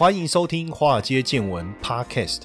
欢迎收听《华尔街见闻》Podcast。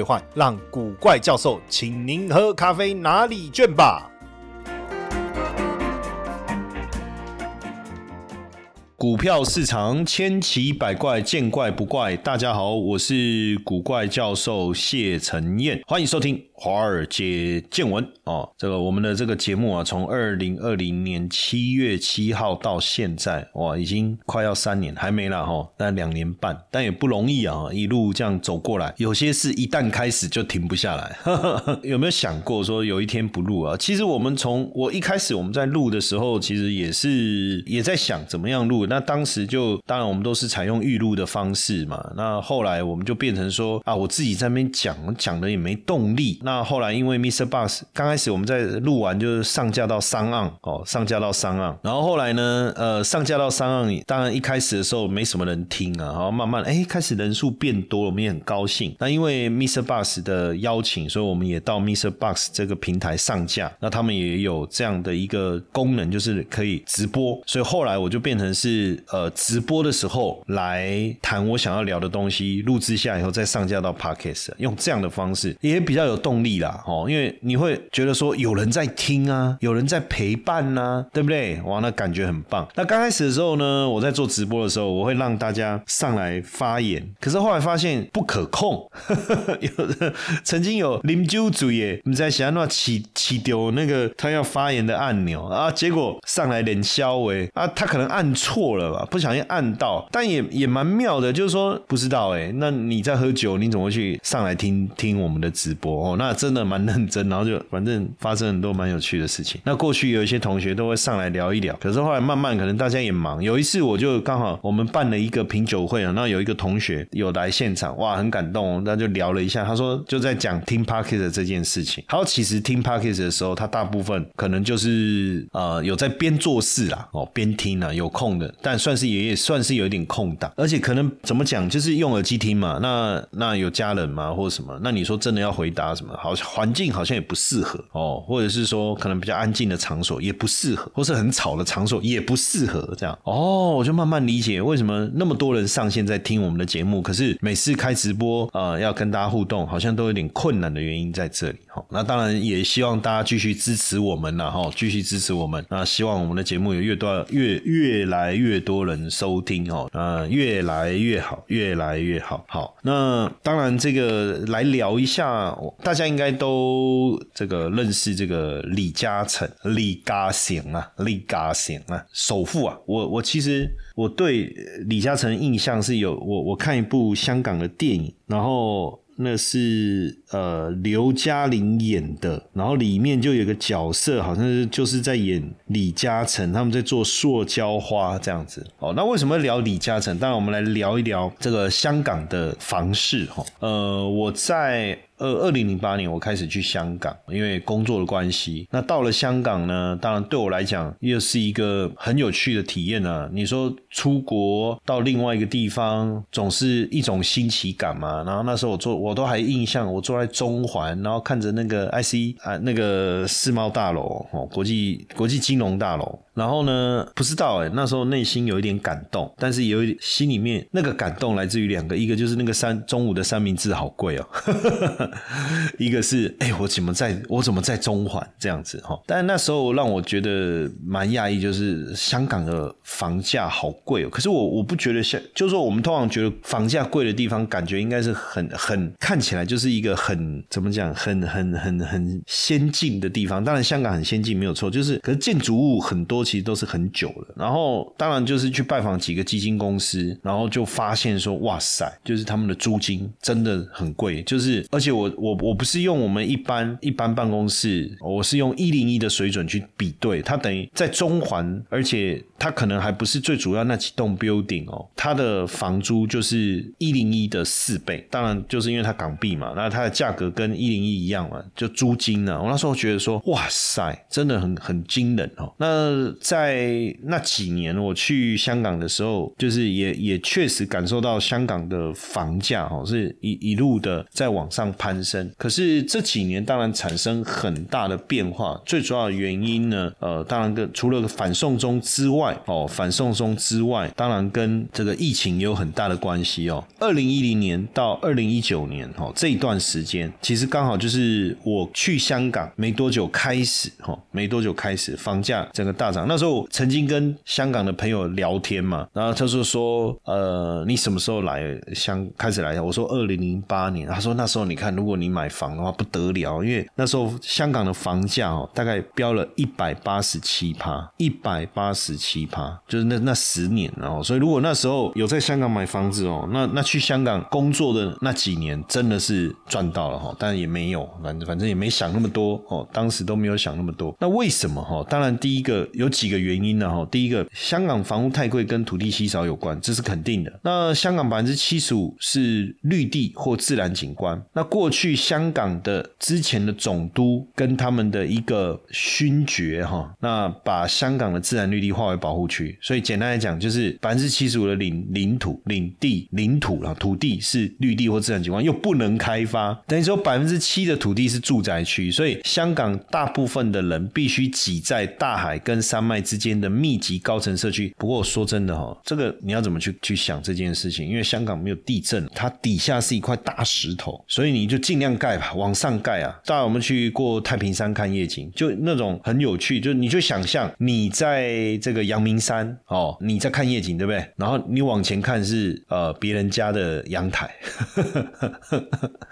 换让古怪教授请您喝咖啡拿礼券吧。股票市场千奇百怪，见怪不怪。大家好，我是古怪教授谢承彦，欢迎收听。华尔街见闻哦，这个我们的这个节目啊，从二零二零年七月七号到现在，哇，已经快要三年，还没了哈，但两年半，但也不容易啊，一路这样走过来，有些事一旦开始就停不下来。有没有想过说有一天不录啊？其实我们从我一开始我们在录的时候，其实也是也在想怎么样录。那当时就当然我们都是采用预录的方式嘛。那后来我们就变成说啊，我自己在那边讲讲的也没动力。那那后来因为 Mr. Bus 刚开始我们在录完就是上架到三岸哦，上架到三岸，然后后来呢，呃，上架到三岸，当然一开始的时候没什么人听啊，然后慢慢哎开始人数变多了，我们也很高兴。那因为 Mr. Bus 的邀请，所以我们也到 Mr. Bus 这个平台上架，那他们也有这样的一个功能，就是可以直播。所以后来我就变成是呃直播的时候来谈我想要聊的东西，录制下以后再上架到 Podcast，用这样的方式也比较有动。力啦，哦，因为你会觉得说有人在听啊，有人在陪伴呐，对不对？哇，那感觉很棒。那刚开始的时候呢，我在做直播的时候，我会让大家上来发言，可是后来发现不可控。有的曾经有邻居主耶，你在想那起起丢那个他要发言的按钮啊，结果上来连消诶啊，他可能按错了吧，不小心按到，但也也蛮妙的，就是说不知道哎，那你在喝酒，你怎么会去上来听听我们的直播哦？那真的蛮认真，然后就反正发生很多蛮有趣的事情。那过去有一些同学都会上来聊一聊，可是后来慢慢可能大家也忙。有一次我就刚好我们办了一个品酒会啊，那有一个同学有来现场，哇，很感动，那就聊了一下。他说就在讲听 p a r k e t 这件事情。他说其实听 p a r k e t 的时候，他大部分可能就是呃有在边做事啦，哦边听啊，有空的，但算是也也算是有一点空档，而且可能怎么讲，就是用耳机听嘛。那那有家人嘛或者什么？那你说真的要回答什么？好环境好像也不适合哦，或者是说可能比较安静的场所也不适合，或是很吵的场所也不适合这样。哦，我就慢慢理解为什么那么多人上线在听我们的节目，可是每次开直播呃要跟大家互动，好像都有点困难的原因在这里好。那当然也希望大家继续支持我们了哈，继续支持我们。那希望我们的节目有越多越越来越多人收听哦，呃越来越好，越来越好。好，那当然这个来聊一下大家。应该都这个认识这个李嘉诚、李嘉诚啊、李嘉诚啊，首富啊。我我其实我对李嘉诚印象是有我我看一部香港的电影，然后。那是呃刘嘉玲演的，然后里面就有个角色，好像是就是在演李嘉诚，他们在做塑胶花这样子。哦，那为什么聊李嘉诚？当然，我们来聊一聊这个香港的房事哈。呃，我在二二零零八年我开始去香港，因为工作的关系。那到了香港呢，当然对我来讲又是一个很有趣的体验啊。你说出国到另外一个地方，总是一种新奇感嘛。然后那时候我坐。我都还印象，我坐在中环，然后看着那个 IC 啊，那个世贸大楼哦，国际国际金融大楼。然后呢，不知道哎，那时候内心有一点感动，但是有一点心里面那个感动来自于两个，一个就是那个三中午的三明治好贵哦，一个是哎，我怎么在我怎么在中环这样子哈？但那时候让我觉得蛮讶异，就是香港的房价好贵哦。可是我我不觉得像，就是说我们通常觉得房价贵的地方，感觉应该是很很看起来就是一个很怎么讲，很很很很先进的地方。当然香港很先进没有错，就是可是建筑物很多。其实都是很久了。然后当然就是去拜访几个基金公司，然后就发现说，哇塞，就是他们的租金真的很贵，就是而且我我我不是用我们一般一般办公室，我是用一零一的水准去比对，它等于在中环，而且它可能还不是最主要那几栋 building 哦，它的房租就是一零一的四倍。当然就是因为它港币嘛，那它的价格跟一零一一样嘛，就租金呢。我那时候觉得说，哇塞，真的很很惊人哦。那在那几年我去香港的时候，就是也也确实感受到香港的房价哦是一一路的在往上攀升。可是这几年当然产生很大的变化，最主要的原因呢，呃，当然跟除了反送中之外哦，反送中之外，当然跟这个疫情也有很大的关系哦。二零一零年到二零一九年哦这一段时间，其实刚好就是我去香港没多久开始哦，没多久开始房价整个大涨。那时候曾经跟香港的朋友聊天嘛，然后他就说，呃，你什么时候来香开始来？我说二零零八年。他说那时候你看，如果你买房的话不得了，因为那时候香港的房价哦，大概飙了一百八十七趴，一百八十七趴，就是那那十年哦。所以如果那时候有在香港买房子哦，那那去香港工作的那几年真的是赚到了哈，但也没有，反正反正也没想那么多哦，当时都没有想那么多。那为什么哈？当然第一个有几个原因呢哈。第一个，香港房屋太贵跟土地稀少有关，这是肯定的。那香港百分之七十五是绿地或自然景观，那过去香港的之前的总督跟他们的一个勋爵哈，那把香港的自然绿地划为保护区，所以简单来讲就是百分之七十五的领领土、领地、领土啊，土地是绿地或自然景观，又不能开发，等于说百分之七的土地是住宅区，所以香港大部分的人必须挤在大海跟山脉之间的密集高层社区。不过说真的哈，这个你要怎么去去想这件事情？因为香港没有地震，它底下是一块大石头，所以你就尽量盖吧，往上盖啊。当然我们去过太平山看夜景，就那种很有趣，就你就想象你在这个阳明山哦，你在看夜景，对不对？然后你往前看是呃别人家的阳台，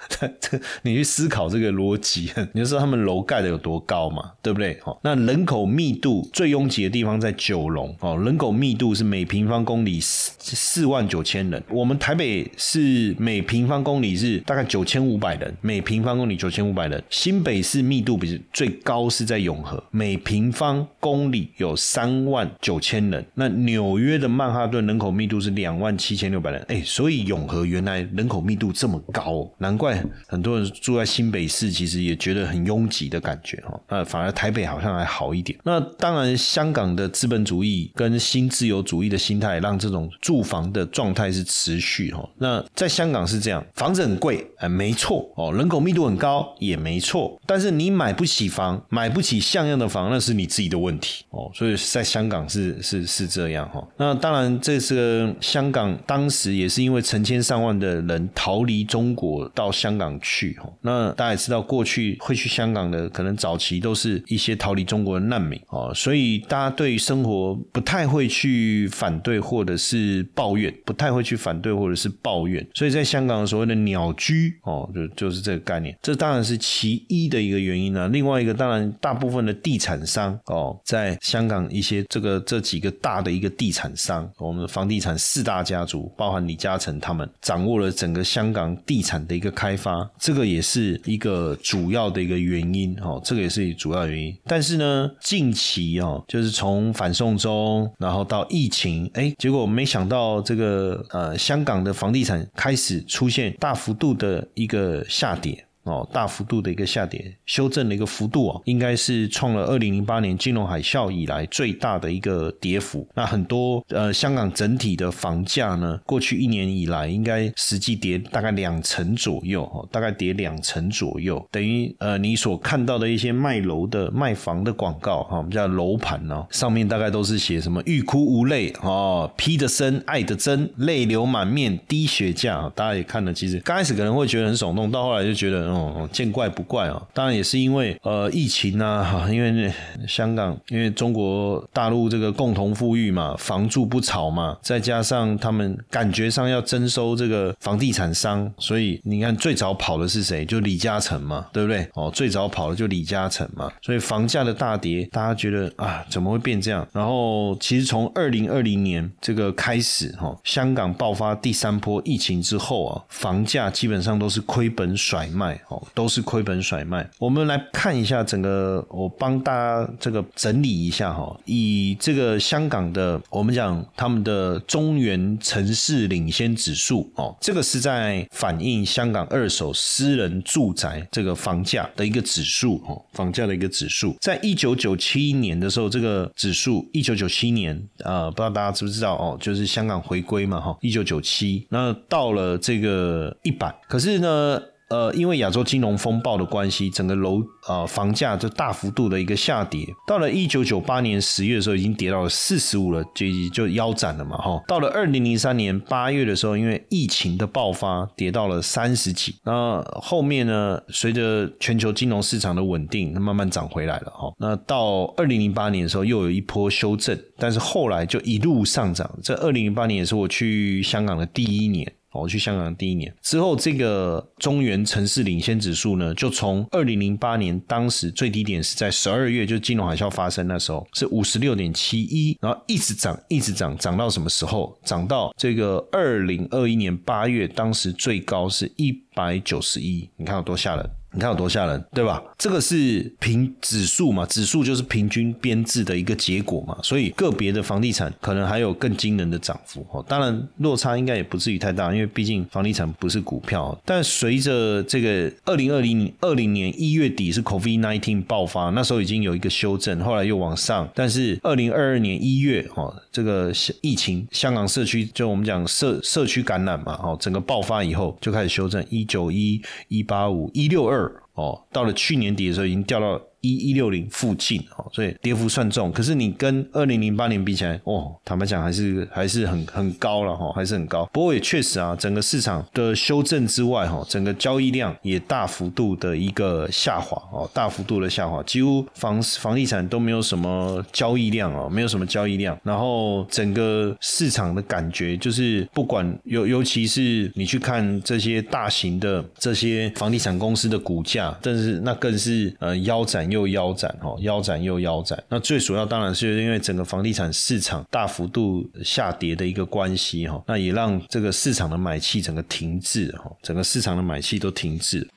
这 你去思考这个逻辑，你就说他们楼盖的有多高嘛，对不对？哦，那人口密度最拥挤的地方在九龙哦，人口密度是每平方公里四四万九千人，我们台北是每平方公里是大概九千五百人，每平方公里九千五百人，新北市密度比最高是在永和，每平方公里有三万九千人，那纽约的曼哈顿人口密度是两万七千六百人，哎，所以永和原来人口密度这么高，难怪很多人住在新北市，其实也觉得很拥挤的感觉哦。那反而台北好像还好一点。那当然，香港的资本主义跟新自由主义的心态，让这种住房的状态是持续哈。那在香港是这样，房子很贵，哎，没错哦，人口密度很高也没错，但是你买不起房，买不起像样的房，那是你自己的问题哦。所以在香港是是是这样哈。那当然，这是香港当时也是因为成千上万的人逃离中国到香港去哈。那大家也知道，过去会去香港的，可能早期都是一些逃离中国的难民哦。所以大家对生活不太会去反对或者是抱怨，不太会去反对或者是抱怨。所以在香港所谓的鸟居哦，就就是这个概念。这当然是其一的一个原因啊。另外一个，当然大部分的地产商哦，在香港一些这个这几个大的一个地产商，我们房地产四大家族，包含李嘉诚他们，掌握了整个香港地产的一个开发，这个也是一个主要的一个原因哦，这个也是主要原因。但是呢，近期哦，就是从反送中，然后到疫情，哎，结果没想到这个呃，香港的房地产开始出现大幅度的一个下跌。哦，大幅度的一个下跌，修正的一个幅度哦，应该是创了二零零八年金融海啸以来最大的一个跌幅。那很多呃，香港整体的房价呢，过去一年以来应该实际跌大概两成左右，哦，大概跌两成左右，等于呃，你所看到的一些卖楼的卖房的广告哈，我们叫楼盘呢，上面大概都是写什么欲哭无泪哦，批的深，爱的真，泪流满面，滴血价。大家也看了，其实刚开始可能会觉得很耸动，到后来就觉得。哦，见怪不怪哦。当然也是因为呃疫情啊，哈，因为香港因为中国大陆这个共同富裕嘛，房住不炒嘛，再加上他们感觉上要征收这个房地产商，所以你看最早跑的是谁？就李嘉诚嘛，对不对？哦，最早跑的就李嘉诚嘛，所以房价的大跌，大家觉得啊，怎么会变这样？然后其实从二零二零年这个开始哈，香港爆发第三波疫情之后啊，房价基本上都是亏本甩卖哦，都是亏本甩卖。我们来看一下整个，我帮大家这个整理一下哈，以这个香港的我们讲他们的中原城市领先指数哦，这个是在反映香港二手私人住宅这个房价的一个指数哦，房价的一个指数，在一九九七年的时候，这个指数一九九七年呃，不知道大家知不知道哦，就是香港回归嘛哈，一九九七，那到了这个一百，可是呢。呃，因为亚洲金融风暴的关系，整个楼呃房价就大幅度的一个下跌。到了一九九八年十月的时候，已经跌到了四十五了，就就腰斩了嘛，哈。到了二零零三年八月的时候，因为疫情的爆发，跌到了三十几。那后面呢，随着全球金融市场的稳定，慢慢涨回来了，哈。那到二零零八年的时候，又有一波修正，但是后来就一路上涨。这二零零八年也是我去香港的第一年。我去香港第一年之后，这个中原城市领先指数呢，就从二零零八年当时最低点是在十二月，就金融海啸发生那时候是五十六点七一，然后一直涨，一直涨，涨到什么时候？涨到这个二零二一年八月，当时最高是一百九十一，你看有多吓人。你看有多吓人，对吧？这个是平指数嘛，指数就是平均编制的一个结果嘛，所以个别的房地产可能还有更惊人的涨幅哦。当然落差应该也不至于太大，因为毕竟房地产不是股票。但随着这个二零二零二零年一月底是 COVID nineteen 爆发，那时候已经有一个修正，后来又往上。但是二零二二年一月哦，这个疫情香港社区就我们讲社社区感染嘛，哦，整个爆发以后就开始修正一九一一八五一六二。哦，到了去年底的时候，已经掉到。一一六零附近哦，所以跌幅算重。可是你跟二零零八年比起来，哦，坦白讲还是还是很很高了哈，还是很高。不过也确实啊，整个市场的修正之外哈，整个交易量也大幅度的一个下滑哦，大幅度的下滑，几乎房房地产都没有什么交易量哦，没有什么交易量。然后整个市场的感觉就是，不管尤尤其是你去看这些大型的这些房地产公司的股价，但是那更是呃腰斩。又腰斩哈，腰斩又腰斩。那最主要当然是因为整个房地产市场大幅度下跌的一个关系哈，那也让这个市场的买气整个停滞哈，整个市场的买气都停滞。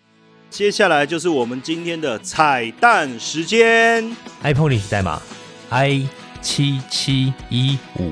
接下来就是我们今天的彩蛋时间，iPhone 历史代码 i 七七一五。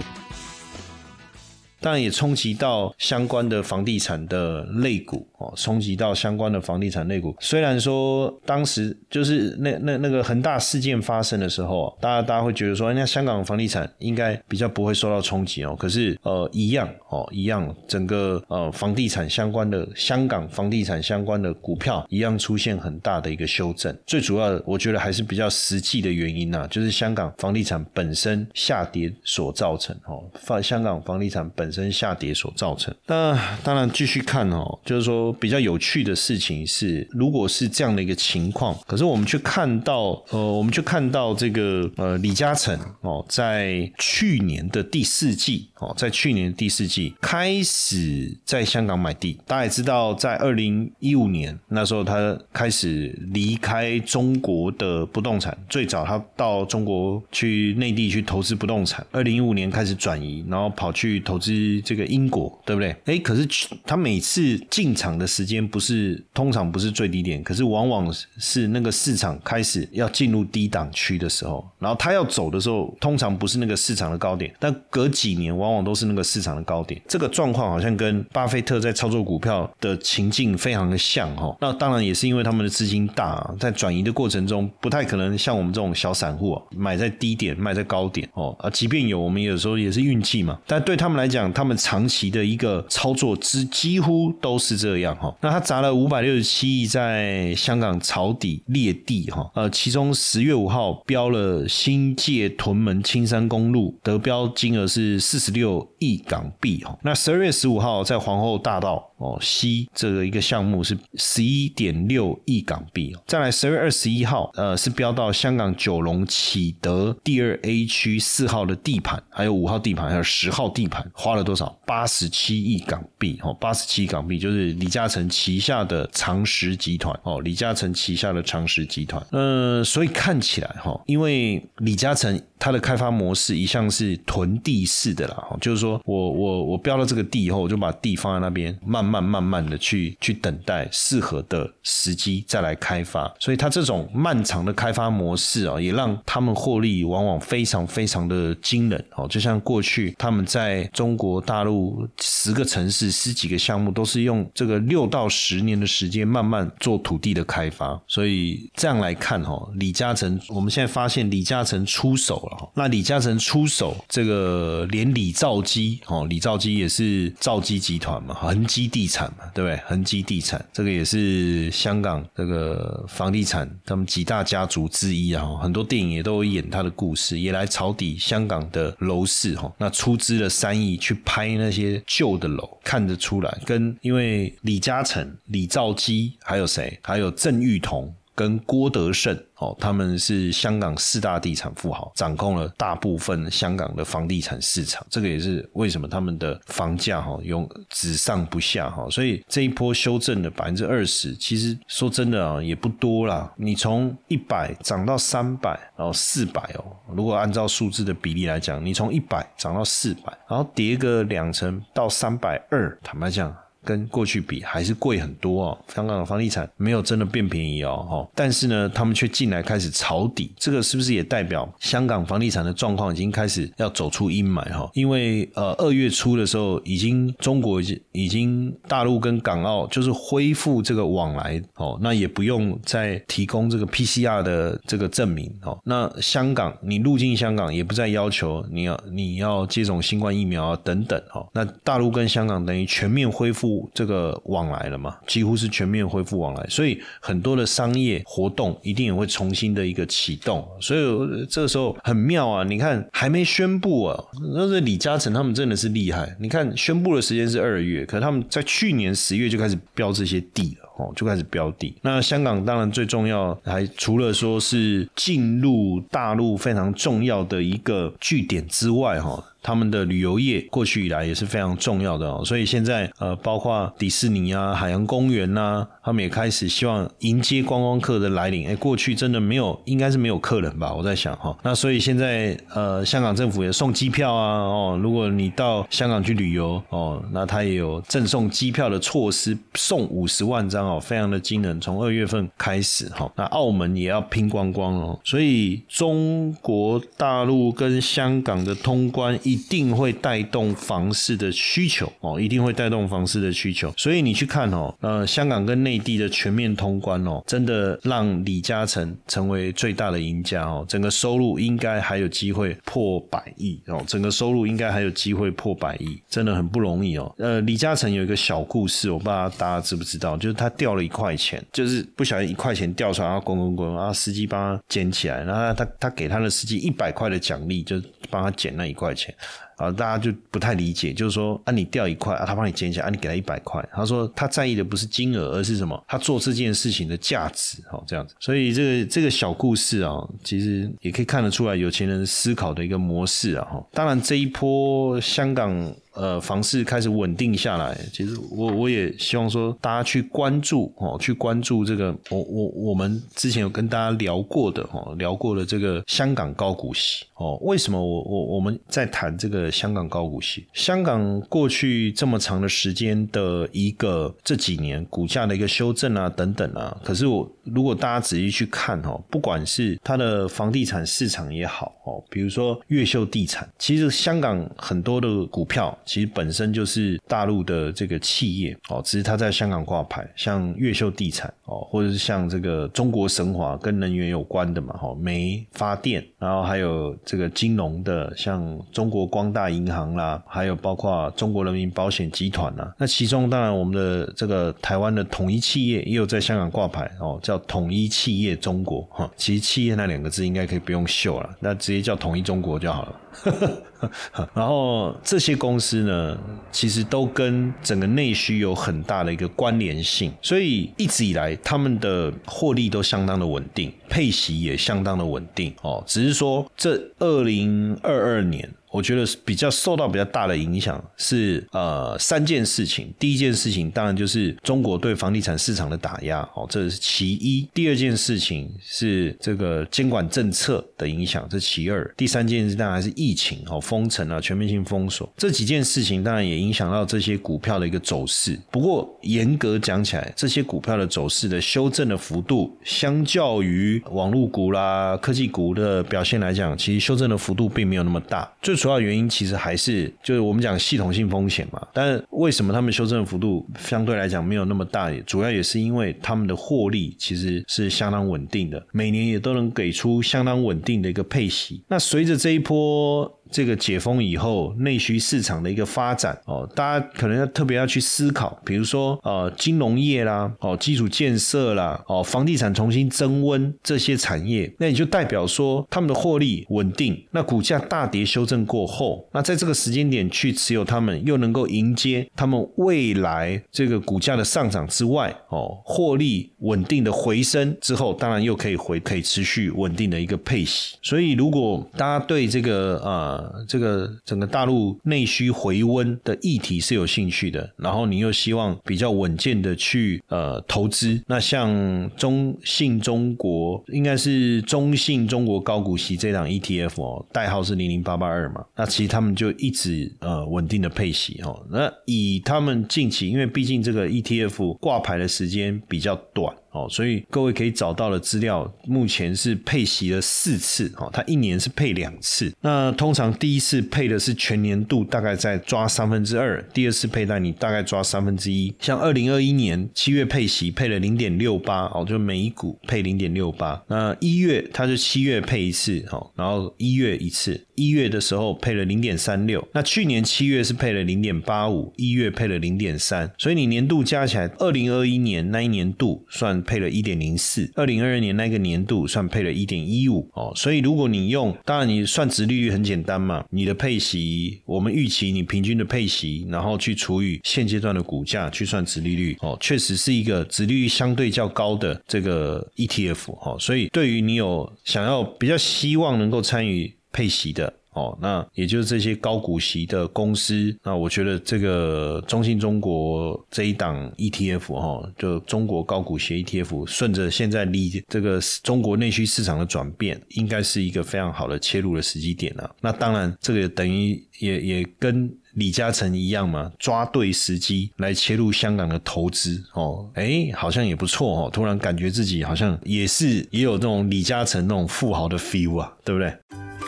当然也冲击到相关的房地产的类股哦，冲击到相关的房地产类股。虽然说当时就是那那那个恒大事件发生的时候，大家大家会觉得说，那香港房地产应该比较不会受到冲击哦。可是呃，一样哦，一样，整个呃房地产相关的香港房地产相关的股票一样出现很大的一个修正。最主要，我觉得还是比较实际的原因呐，就是香港房地产本身下跌所造成哦，房香港房地产本。本身下跌所造成。那当然继续看哦，就是说比较有趣的事情是，如果是这样的一个情况，可是我们去看到，呃，我们去看到这个呃李嘉诚哦，在去年的第四季哦，在去年第四季开始在香港买地。大家也知道，在二零一五年那时候，他开始离开中国的不动产。最早他到中国去内地去投资不动产，二零一五年开始转移，然后跑去投资。这个英国对不对？哎，可是他每次进场的时间不是通常不是最低点，可是往往是那个市场开始要进入低档区的时候，然后他要走的时候，通常不是那个市场的高点，但隔几年往往往都是那个市场的高点。这个状况好像跟巴菲特在操作股票的情境非常的像哈。那当然也是因为他们的资金大，在转移的过程中不太可能像我们这种小散户买在低点卖在高点哦啊，即便有，我们有时候也是运气嘛。但对他们来讲，他们长期的一个操作之几乎都是这样哈，那他砸了五百六十七亿在香港抄底裂地哈，呃，其中十月五号标了新界屯门青山公路，得标金额是四十六亿港币哦，那十二月十五号在皇后大道。哦，C 这个一个项目是十一点六亿港币。再来十二月二十一号，呃，是标到香港九龙启德第二 A 区四号的地盘，还有五号地盘，还有十号地盘，花了多少？八十七亿港币。哦，八十七亿港币就是李嘉诚旗下的长实集团。哦，李嘉诚旗下的长实集团。呃，所以看起来哈，因为李嘉诚。他的开发模式一向是囤地式的啦，就是说我我我标了这个地以后，我就把地放在那边，慢慢慢慢慢的去去等待适合的时机再来开发。所以它这种漫长的开发模式啊，也让他们获利往往非常非常的惊人哦。就像过去他们在中国大陆十个城市十几个项目，都是用这个六到十年的时间慢慢做土地的开发。所以这样来看哈，李嘉诚，我们现在发现李嘉诚出手了。那李嘉诚出手，这个连李兆基哦，李兆基也是兆基集团嘛，恒基地地产嘛，对不对？恒基地产这个也是香港这个房地产他们几大家族之一啊，很多电影也都有演他的故事，也来抄底香港的楼市哈。那出资了三亿去拍那些旧的楼，看得出来，跟因为李嘉诚、李兆基还有谁，还有郑裕彤。跟郭德胜哦，他们是香港四大地产富豪，掌控了大部分香港的房地产市场。这个也是为什么他们的房价哈永只上不下哈。所以这一波修正的百分之二十，其实说真的啊，也不多啦。你从一百涨到三百，然后四百哦。如果按照数字的比例来讲，你从一百涨到四百，然后跌个两成到三百二，坦白讲。跟过去比还是贵很多哦，香港的房地产没有真的变便宜哦，哈，但是呢，他们却进来开始抄底，这个是不是也代表香港房地产的状况已经开始要走出阴霾哈？因为呃，二月初的时候，已经中国已经已经大陆跟港澳就是恢复这个往来哦，那也不用再提供这个 PCR 的这个证明哦，那香港你入境香港也不再要求你要你要接种新冠疫苗啊等等哦，那大陆跟香港等于全面恢复。这个往来了嘛，几乎是全面恢复往来，所以很多的商业活动一定也会重新的一个启动，所以这个时候很妙啊！你看还没宣布啊，那是李嘉诚他们真的是厉害。你看宣布的时间是二月，可他们在去年十月就开始标这些地了哦，就开始标地。那香港当然最重要，还除了说是进入大陆非常重要的一个据点之外，哈。他们的旅游业过去以来也是非常重要的哦，所以现在呃，包括迪士尼啊、海洋公园呐，他们也开始希望迎接观光客的来临。哎，过去真的没有，应该是没有客人吧？我在想哈，那所以现在呃，香港政府也送机票啊，哦，如果你到香港去旅游哦，那他也有赠送机票的措施，送五十万张哦，非常的惊人。从二月份开始哈，那澳门也要拼光光哦，所以中国大陆跟香港的通关。一定会带动房市的需求哦，一定会带动房市的需求。所以你去看哦，呃，香港跟内地的全面通关哦，真的让李嘉诚成为最大的赢家哦。整个收入应该还有机会破百亿哦，整个收入应该还有机会破百亿，真的很不容易哦。呃，李嘉诚有一个小故事，我不知道大家知不知道，就是他掉了一块钱，就是不小心一块钱掉出来，然后滚滚滚，然后司机帮他捡起来，然后他他给他的司机一百块的奖励，就帮他捡那一块钱。啊，大家就不太理解，就是说，啊，你掉一块啊，他帮你捡起来，啊，你给他一百块。他说他在意的不是金额，而是什么？他做这件事情的价值，哦，这样子。所以这个这个小故事啊，其实也可以看得出来有钱人思考的一个模式啊。哈，当然这一波香港。呃，房市开始稳定下来，其实我我也希望说，大家去关注哦，去关注这个，我我我们之前有跟大家聊过的哦，聊过的这个香港高股息哦，为什么我我我们在谈这个香港高股息？香港过去这么长的时间的一个这几年股价的一个修正啊，等等啊，可是我如果大家仔细去看哦，不管是它的房地产市场也好哦，比如说越秀地产，其实香港很多的股票。其实本身就是大陆的这个企业哦，只是它在香港挂牌，像越秀地产哦，或者是像这个中国神华跟能源有关的嘛，哈，煤发电，然后还有这个金融的，像中国光大银行啦，还有包括中国人民保险集团呐。那其中当然我们的这个台湾的统一企业也有在香港挂牌哦，叫统一企业中国哈。其实企业那两个字应该可以不用秀了，那直接叫统一中国就好了。然后这些公司呢，其实都跟整个内需有很大的一个关联性，所以一直以来他们的获利都相当的稳定，配息也相当的稳定哦。只是说这二零二二年。我觉得比较受到比较大的影响是呃三件事情。第一件事情当然就是中国对房地产市场的打压，哦，这是其一。第二件事情是这个监管政策的影响，这其二。第三件事当然还是疫情，哦，封城啊，全面性封锁。这几件事情当然也影响到这些股票的一个走势。不过严格讲起来，这些股票的走势的修正的幅度，相较于网络股啦、科技股的表现来讲，其实修正的幅度并没有那么大。最主要原因其实还是就是我们讲系统性风险嘛，但为什么他们修正幅度相对来讲没有那么大？主要也是因为他们的获利其实是相当稳定的，每年也都能给出相当稳定的一个配息。那随着这一波。这个解封以后，内需市场的一个发展哦，大家可能要特别要去思考，比如说呃金融业啦，哦基础建设啦，哦房地产重新增温这些产业，那也就代表说他们的获利稳定。那股价大跌修正过后，那在这个时间点去持有他们，又能够迎接他们未来这个股价的上涨之外，哦获利稳定的回升之后，当然又可以回可以持续稳定的一个配息。所以如果大家对这个呃。呃，这个整个大陆内需回温的议题是有兴趣的，然后你又希望比较稳健的去呃投资，那像中信中国应该是中信中国高股息这档 ETF 哦，代号是零零八八二嘛，那其实他们就一直呃稳定的配息哦，那以他们近期，因为毕竟这个 ETF 挂牌的时间比较短。哦，所以各位可以找到的资料，目前是配息了四次，哦，它一年是配两次。那通常第一次配的是全年度，大概在抓三分之二；第二次配单你大概抓三分之一。像二零二一年七月配息配了零点六八，哦，就每一股配零点六八。那一月它是七月配一次，哦，然后一月一次，一月的时候配了零点三六。那去年七月是配了零点八五，一月配了零点三，所以你年度加起来，二零二一年那一年度算。配了一点零四，二零二二年那个年度算配了一点一五哦，所以如果你用，当然你算值利率很简单嘛，你的配息，我们预期你平均的配息，然后去除以现阶段的股价去算值利率哦，确实是一个值利率相对较高的这个 ETF 哦，所以对于你有想要比较希望能够参与配息的。哦，那也就是这些高股息的公司，那我觉得这个中信中国这一档 ETF 哈，就中国高股息 ETF，顺着现在离这个中国内需市场的转变，应该是一个非常好的切入的时机点了。那当然，这个等于也也跟李嘉诚一样嘛，抓对时机来切入香港的投资哦，哎，好像也不错哦。突然感觉自己好像也是也有这种李嘉诚那种富豪的 feel 啊，对不对？